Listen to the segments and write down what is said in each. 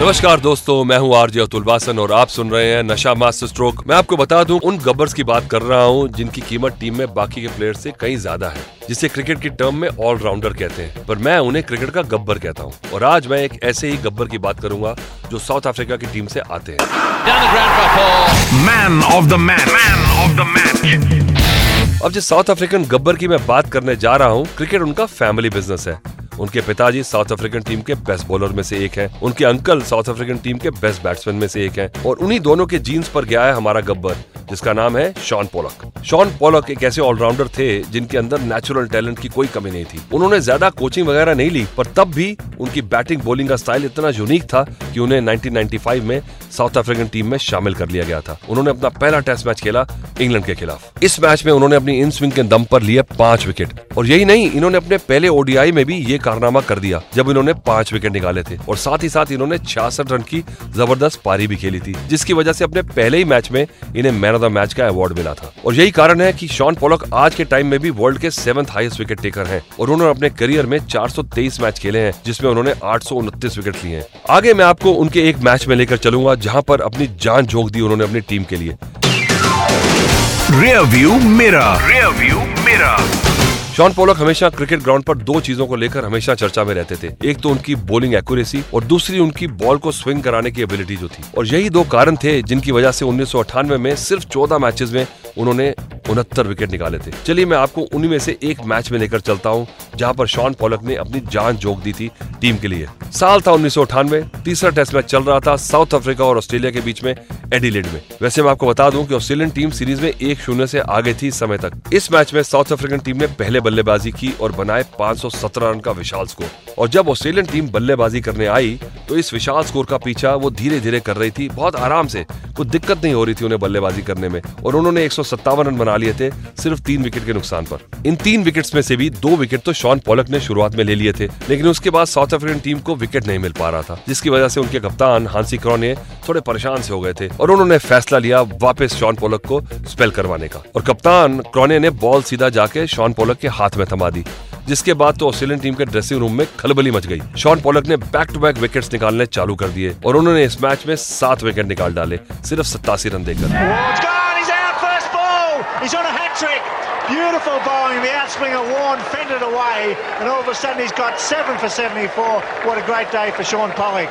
नमस्कार दोस्तों मैं हूँ आरजे अतुल वासन और आप सुन रहे हैं नशा मास्टर स्ट्रोक। मैं आपको बता दूँ उन गब्बर्स की बात कर रहा हूँ जिनकी कीमत टीम में बाकी के प्लेयर से कहीं ज़्यादा है जिसे क्रिकेट की टर्म में ऑलराउंडर कहते हैं। पर मैं उन्हें क्रिकेट का गब्बर कहता हूँ और आज मैं एक ऐसे ही गब्बर की बात करूँगा जो साउथ अफ्रीका की टीम से आते हैं। Man of the man man of the match अब जिस साउथ अफ्रीकन गब्बर की मैं बात करने जा रहा हूँ क्रिकेट उनका फैमिली बिज़नेस है। उनके पिताजी साउथ अफ्रीकन टीम के बेस्ट बॉलर में से एक हैं। उनके अंकल साउथ अफ्रीकन टीम के बेस्ट बैट्समैन में से एक हैं। और उन्हीं दोनों के जीन्स पर गया है हमारा गब्बर। जिसका नाम है शॉन पोलक। शॉन पोलक एक ऐसे ऑलराउंडर थे जिनके अंदर नेचुरल टैलेंट की कोई कमी नहीं थी। उन्होंने ज़्यादा कोचिंग वगैरह नहीं ली, पर तब भी उनकी बैटिंग बॉलिंग का स्टाइल इतना यूनिक था कि उन्हें 1995 में साउथ अफ्रीकन टीम में शामिल कर लिया गया था। उन्होंने अपना पहला टेस्ट मैच खेला इंग्लैंड के खिलाफ। इस मैच में उन्होंने अपनी इन स्विंग के दम पर लिए पाँच विकेट और यही नहीं, इन्होंने अपने पहले ओडीआई में भी ये कारनामा कर दिया, जब इन्होंने पाँच विकेट निकाले थे। और साथ ही साथ इन्होंने छियासठ रन की ज़बरदस्त पारी भी खेली थी, जिसकी वजह से अपने पहले ही मैच में इन्हें मैन ऑफ़ द मैच का अवार्ड मिला था। और यही कारण है कि शॉन पोलक आज के टाइम में भी वर्ल्ड के सेवंथ हाईएस्ट विकेट टेकर हैं और उन्होंने अपने करियर में 423 मैच खेले हैं जिसमें उन्होंने आठ सौ उनतीस विकेट लिए हैं। आगे मैं आपको उनके एक मैच में लेकर चलूँगा जहाँ पर अपनी जान झोंक दी उन्होंने अपनी टीम के लिए। रियर व्यू मेरा रियर व्यू मेरा शॉन पोलक हमेशा क्रिकेट ग्राउंड पर दो चीज़ों को लेकर हमेशा चर्चा में रहते थे। एक तो उनकी बॉलिंग एक्यूरेसी और दूसरी उनकी बॉल को स्विंग कराने की एबिलिटी जो थी। और यही दो कारण थे जिनकी वजह से उन्नीस सौ अठानवे में सिर्फ़ चौदह मैचेस में उन्होंने उनहत्तर विकेट निकाले थे। चलिए मैं आपको उन्हीं में से एक मैच में लेकर चलता हूँ। जहाँ पर शॉन पोलक ने अपनी जान जोक दी थी टीम के लिए। साल था उन्नीस तीसरा टेस्ट मैच चल रहा था साउथ अफ्रीका और ऑस्ट्रेलिया के बीच में, एडिलेड में। वैसे मैं आपको बता दूँ कि ऑस्ट्रेलियन टीम सीरीज़ में एक शून्य से आगे थी समय तक। इस मैच में साउथ अफ्रीकन टीम ने पहले बल्लेबाजी की और बनाए 517 रन का विशाल स्कोर। और जब ऑस्ट्रेलियन टीम बल्लेबाजी करने आई तो इस विशाल स्कोर का पीछा वो धीरे धीरे कर रही थी, बहुत आराम से। कुछ दिक्कत नहीं हो रही थी उन्हें बल्लेबाजी करने में, और उन्होंने एक सौ सत्तावन रन बना लिए थे सिर्फ़ तीन विकेट के नुकसान पर। इन तीन विकेट में से भी दो विकेट तो शॉन पॉलक ने शुरुआत में ले लिए थे, लेकिन उसके बाद साउथ अफ्रीकन टीम को विकेट नहीं मिल पा रहा था, जिसकी वजह से उनके कप्तान हांसी क्रॉने थोड़े परेशान से हो गए थे और उन्होंने फैसला लिया वापस शॉन पोलक को स्पेल करवाने का। और कप्तान क्रॉने ने बॉल सीधा जाके शॉन पोलक के हाथ में थमा दी, जिसके बाद तो ऑस्ट्रेलियन टीम के ड्रेसिंग रूम में खलबली मच गई। शॉन पोलक ने बैक टू बैक विकेट्स निकालने चालू कर दिए और उन्होंने इस मैच में सात विकेट निकाल डाले, सिर्फ़ सत्तासी रन देकर। Beautiful bowling. The outswinger Warren fended away, and all of a sudden he's got seven for 74. What a great day for Sean Pollock.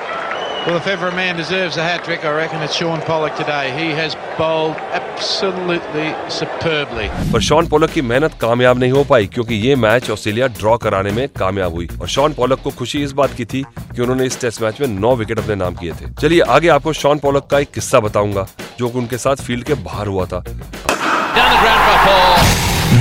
Well, if ever a man deserves a hat trick, I reckon it's Sean Pollock today. He has bowled absolutely superbly. पर Shaun Pollock की मेहनत कामयाब नहीं हो पाई क्योंकि ये match Australia draw कराने में कामयाब हुई और शॉन पोलक को खुशी इस बात की थी कि उन्होंने इस टेस्ट मैच में नौ विकेट अपने नाम किए थे चलिए आगे आपको शॉन पोलक का एक किस्सा बताऊँगा जो कि उनके साथ फ़ील्ड के बाहर हुआ था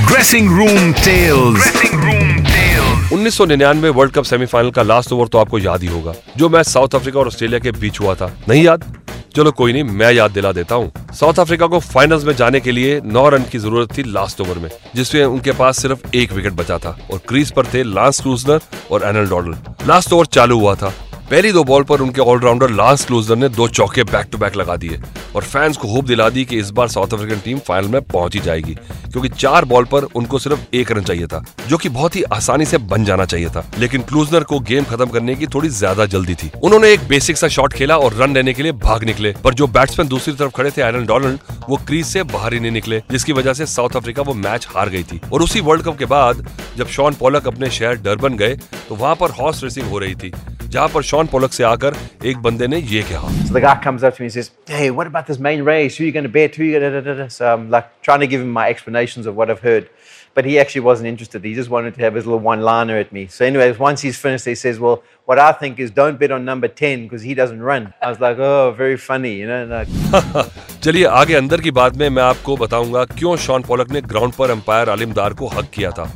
dressing room tales dressing room tales 1999 world cup semifinal का लास्ट ओवर तो आपको याद ही होगा जो मैच साउथ अफ्रीका और ऑस्ट्रेलिया के बीच हुआ था। नहीं याद? चलो कोई नहीं मैं याद दिला देता हूँ। साउथ अफ्रीका को फाइनल्स में जाने के लिए नौ रन की ज़रूरत थी लास्ट ओवर में जिसमें उनके पास सिर्फ़ एक विकेट बचा था और क्रीज पर थे लांस क्रूजनर और एनल डॉडल लास्ट ओवर चालू हुआ था। पहली दो बॉल पर उनके ऑलराउंडर लांस क्लूजर ने दो चौके बैक टू बैक लगा दिए और फैंस को होप दिला दी कि इस बार साउथ अफ्रीकन टीम फाइनल में पहुँच ही जाएगी, क्योंकि चार बॉल पर उनको सिर्फ़ एक रन चाहिए था, जो कि बहुत ही आसानी से बन जाना चाहिए था। लेकिन क्लूजनर को गेम खत्म करने की थोड़ी ज़्यादा जल्दी थी। उन्होंने एक बेसिक सा शॉट खेला और रन लेने के लिए भाग निकले, पर जो बैट्समैन दूसरी तरफ़ खड़े थे आयरन डोनाल्ड वो क्रीज से बाहर ही नहीं निकले, जिसकी वजह से साउथ अफ्रीका वो मैच हार गई थी। और उसी वर्ल्ड कप के बाद, जब शॉन पोलक अपने शहर डरबन गए तो वहाँ पर हॉर्स रेसिंग हो रही थी, जहाँ पर शॉन पोलक से आकर एक बंदे ने ये कहा So the guy comes up to me and says, Hey, what about this main race? Who are you going to bet? Who are you going to. So I'm like trying to give him my explanations of what I've heard. But he actually wasn't interested. He just wanted to have his little one liner at me. So, anyways, once he's finished, he says, Well, what I think is don't bet on number 10 because he doesn't run. I was like, Oh, very funny, you know. Like, चलिए आगे अंदर की बात में मैं आपको बताऊँगा क्यों शॉन पोलक ने ग्राउंड पर अंपायर आलिमदार को हक किया था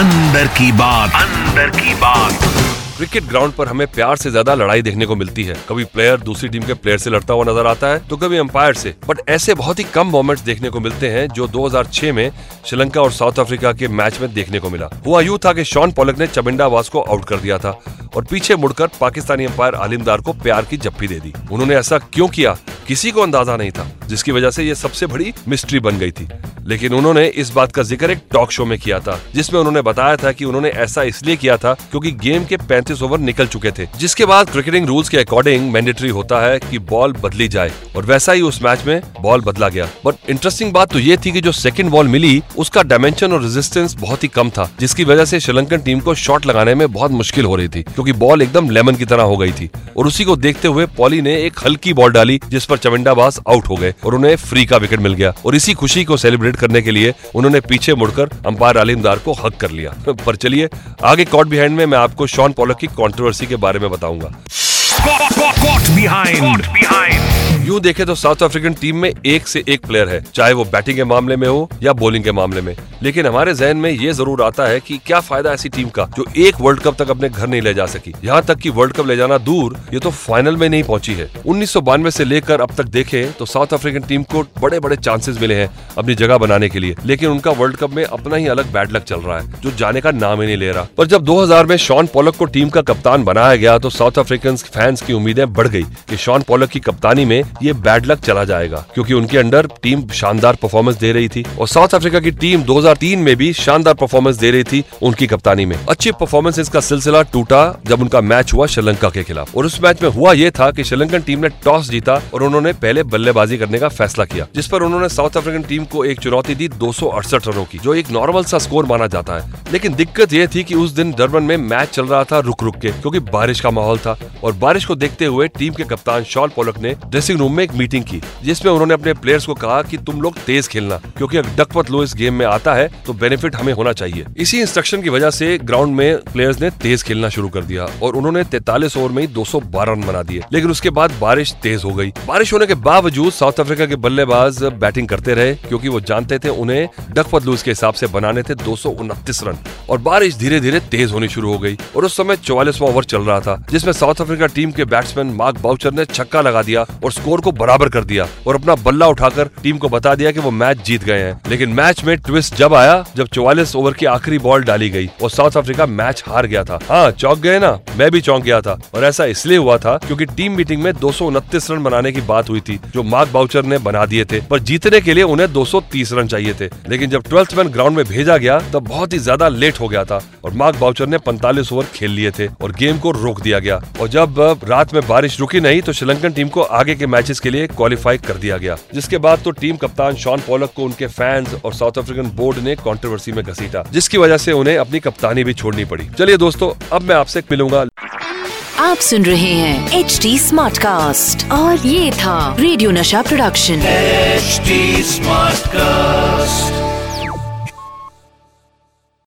अंदर की बात अंदर की बात क्रिकेट ग्राउंड पर हमें प्यार से ज़्यादा लड़ाई देखने को मिलती है। कभी प्लेयर दूसरी टीम के प्लेयर से लड़ता हुआ नज़र आता है तो कभी अंपायर से। बट ऐसे बहुत ही कम मोमेंट्स देखने को मिलते हैं जो 2006 में श्रीलंका और साउथ अफ्रीका के मैच में देखने को मिला। हुआ यूँ था कि शॉन पॉलक ने चमिंडा वास को आउट कर दिया था और पीछे मुड़कर पाकिस्तानी अंपायर आलिमदार को प्यार की जप्पी दे दी। उन्होंने ऐसा क्यों किया? किसी को अंदाज़ा नहीं था। जिसकी वजह से ये सबसे बड़ी मिस्ट्री बन गई थी। लेकिन उन्होंने इस बात का ज़िक्र एक टॉक शो में किया था, जिसमें उन्होंने बताया था कि उन्होंने ऐसा इसलिए किया था क्योंकि गेम के 35 ओवर निकल चुके थे, जिसके बाद क्रिकेटिंग रूल्स के अकॉर्डिंग मैंडेटरी होता है कि बॉल बदली जाए, और वैसा ही उस मैच में बॉल बदला गया। बट इंटरेस्टिंग बात तो ये थी कि जो सेकंड बॉल मिली, उसका डायमेंशन और रेजिस्टेंस बहुत ही कम था, जिसकी वजह से श्रीलंकन टीम को शॉट लगाने में बहुत मुश्किल हो रही थी, क्योंकि बॉल एकदम लेमन की तरह हो गई थी। और उसी को देखते हुए पॉली ने एक हल्की बॉल डाली, जिस पर चमिंडाबाज आउट हो गए। और उन्हें फ्री का विकेट मिल गया। और इसी खुशी को सेलिब्रेट करने के लिए उन्होंने पीछे मुड़कर अंपायर आलिमदार को हक कर लिया। पर चलिए आगे कॉट बिहाइंड में मैं आपको शॉन पॉलक की कॉन्ट्रोवर्सी के बारे में बताऊँगा। Caught behind. यूँ देखे तो साउथ अफ्रीकन टीम में एक से एक प्लेयर है, चाहे वो बैटिंग के मामले में हो या बॉलिंग के मामले में। लेकिन हमारे जहन में ये ज़रूर आता है कि क्या फ़ायदा ऐसी टीम का, जो एक वर्ल्ड कप तक अपने घर नहीं ले जा सकी। यहाँ तक कि वर्ल्ड कप ले जाना दूर, ये तो फाइनल में नहीं पहुँची है। उन्नीस से लेकर अब तक देखे तो साउथ अफ्रीकन टीम को बड़े बड़े चांसेस मिले हैं अपनी जगह बनाने के लिए। लेकिन उनका वर्ल्ड कप में अपना ही अलग बैड लक चल रहा है, जो जाने का नाम ही नहीं ले रहा। पर जब 2000 में शॉन पॉलक को टीम का कप्तान बनाया गया तो साउथ अफ्रीकन फैंस की उम्मीदें बढ़ गई कि शॉन पॉलक की कप्तानी में ये बैड लक चला जाएगा, क्योंकि उनके अंडर टीम शानदार परफॉर्मेंस दे रही थी और साउथ अफ्रीका की टीम 2003 में भी शानदार परफॉर्मेंस दे रही थी उनकी कप्तानी में। अच्छी परफॉर्मेंस का सिलसिला टूटा जब उनका मैच हुआ श्रीलंका के खिलाफ। और उस मैच में हुआ यह था कि श्रीलंकन टीम ने टॉस जीता और उन्होंने पहले बल्लेबाजी करने का फैसला किया, जिस पर उन्होंने साउथ अफ्रीकन टीम को एक चुनौती दी दो सौ अड़सठ रनों की, जो एक नॉर्मल सा स्कोर माना जाता है। लेकिन दिक्कत यह थी कि उस दिन डरबन में मैच चल रहा था रुक रुक के, क्योंकि बारिश का माहौल था और बारिश को देखते हुए टीम के कप्तान शॉल पोलक ने ड्रेसिंग रूम में एक मीटिंग की, जिसमें उन्होंने अपने प्लेयर्स को कहा कि तुम लोग तेज खेलना, क्योंकि अगर डकपत लो इस गेम में आता है तो बेनिफिट हमें होना चाहिए। इसी इंस्ट्रक्शन की वजह से ग्राउंड में प्लेयर्स ने तेज खेलना शुरू कर दिया और उन्होंने तैतालीस ओवर में ही दो सौ बारह रन बना दिए। लेकिन उसके बाद बारिश तेज हो गई। बारिश होने के बावजूद साउथ अफ्रीका के बल्लेबाज बैटिंग करते रहे, क्योंकि वो जानते थे उन्हें डकपत लूज के हिसाब से बनाने थे दो सौ उनतीस रन और बारिश धीरे धीरे तेज होनी शुरू हो गई और उस समय चौवालीसवा ओवर चल रहा था, जिसमें साउथ अफ्रीका टीम के बैट्समैन मार्क बाउचर ने छक्का लगा दिया और स्कोर को बराबर कर दिया और अपना बल्ला उठाकर टीम को बता दिया कि वो मैच जीत गए हैं। लेकिन मैच में ट्विस्ट जब आया, जब चौवालीस ओवर की आखिरी बॉल डाली गई और साउथ अफ्रीका मैच हार गया था। हाँ चौंक गए ना? मैं भी चौंक गया था और ऐसा इसलिए हुआ था क्योंकि टीम मीटिंग में दो रन बनाने की बात हुई थी, जो मार्क बाउचर ने बना दिए थे। पर जीतने के लिए उन्हें दो सौ तीस रन चाहिए थे। लेकिन जब ट्वेल्थ मैन ग्राउंड में भेजा गया, तब बहुत ही ज़्यादा लेट हो गया था और मार्क बाउचर ने पैंतालीस ओवर खेल लिए थे और गेम को रोक दिया गया। और जब रात में बारिश रुकी नहीं तो श्रीलंकन टीम को आगे के मैचेस के लिए क्वालिफाई कर दिया गया। जिसके बाद तो टीम कप्तान शॉन पोलक को उनके फैंस और साउथ अफ्रीकन बोर्ड ने कॉन्ट्रोवर्सी में घसीटा। जिसकी वजह से उन्हें अपनी कप्तानी भी छोड़नी पड़ी। चलिए दोस्तों अब मैं आपसे मिलूँगा। आप सुन रहे हैं एच डी स्मार्ट कास्ट और ये था रेडियो नशा प्रोडक्शन एच स्मार्ट Smartcast.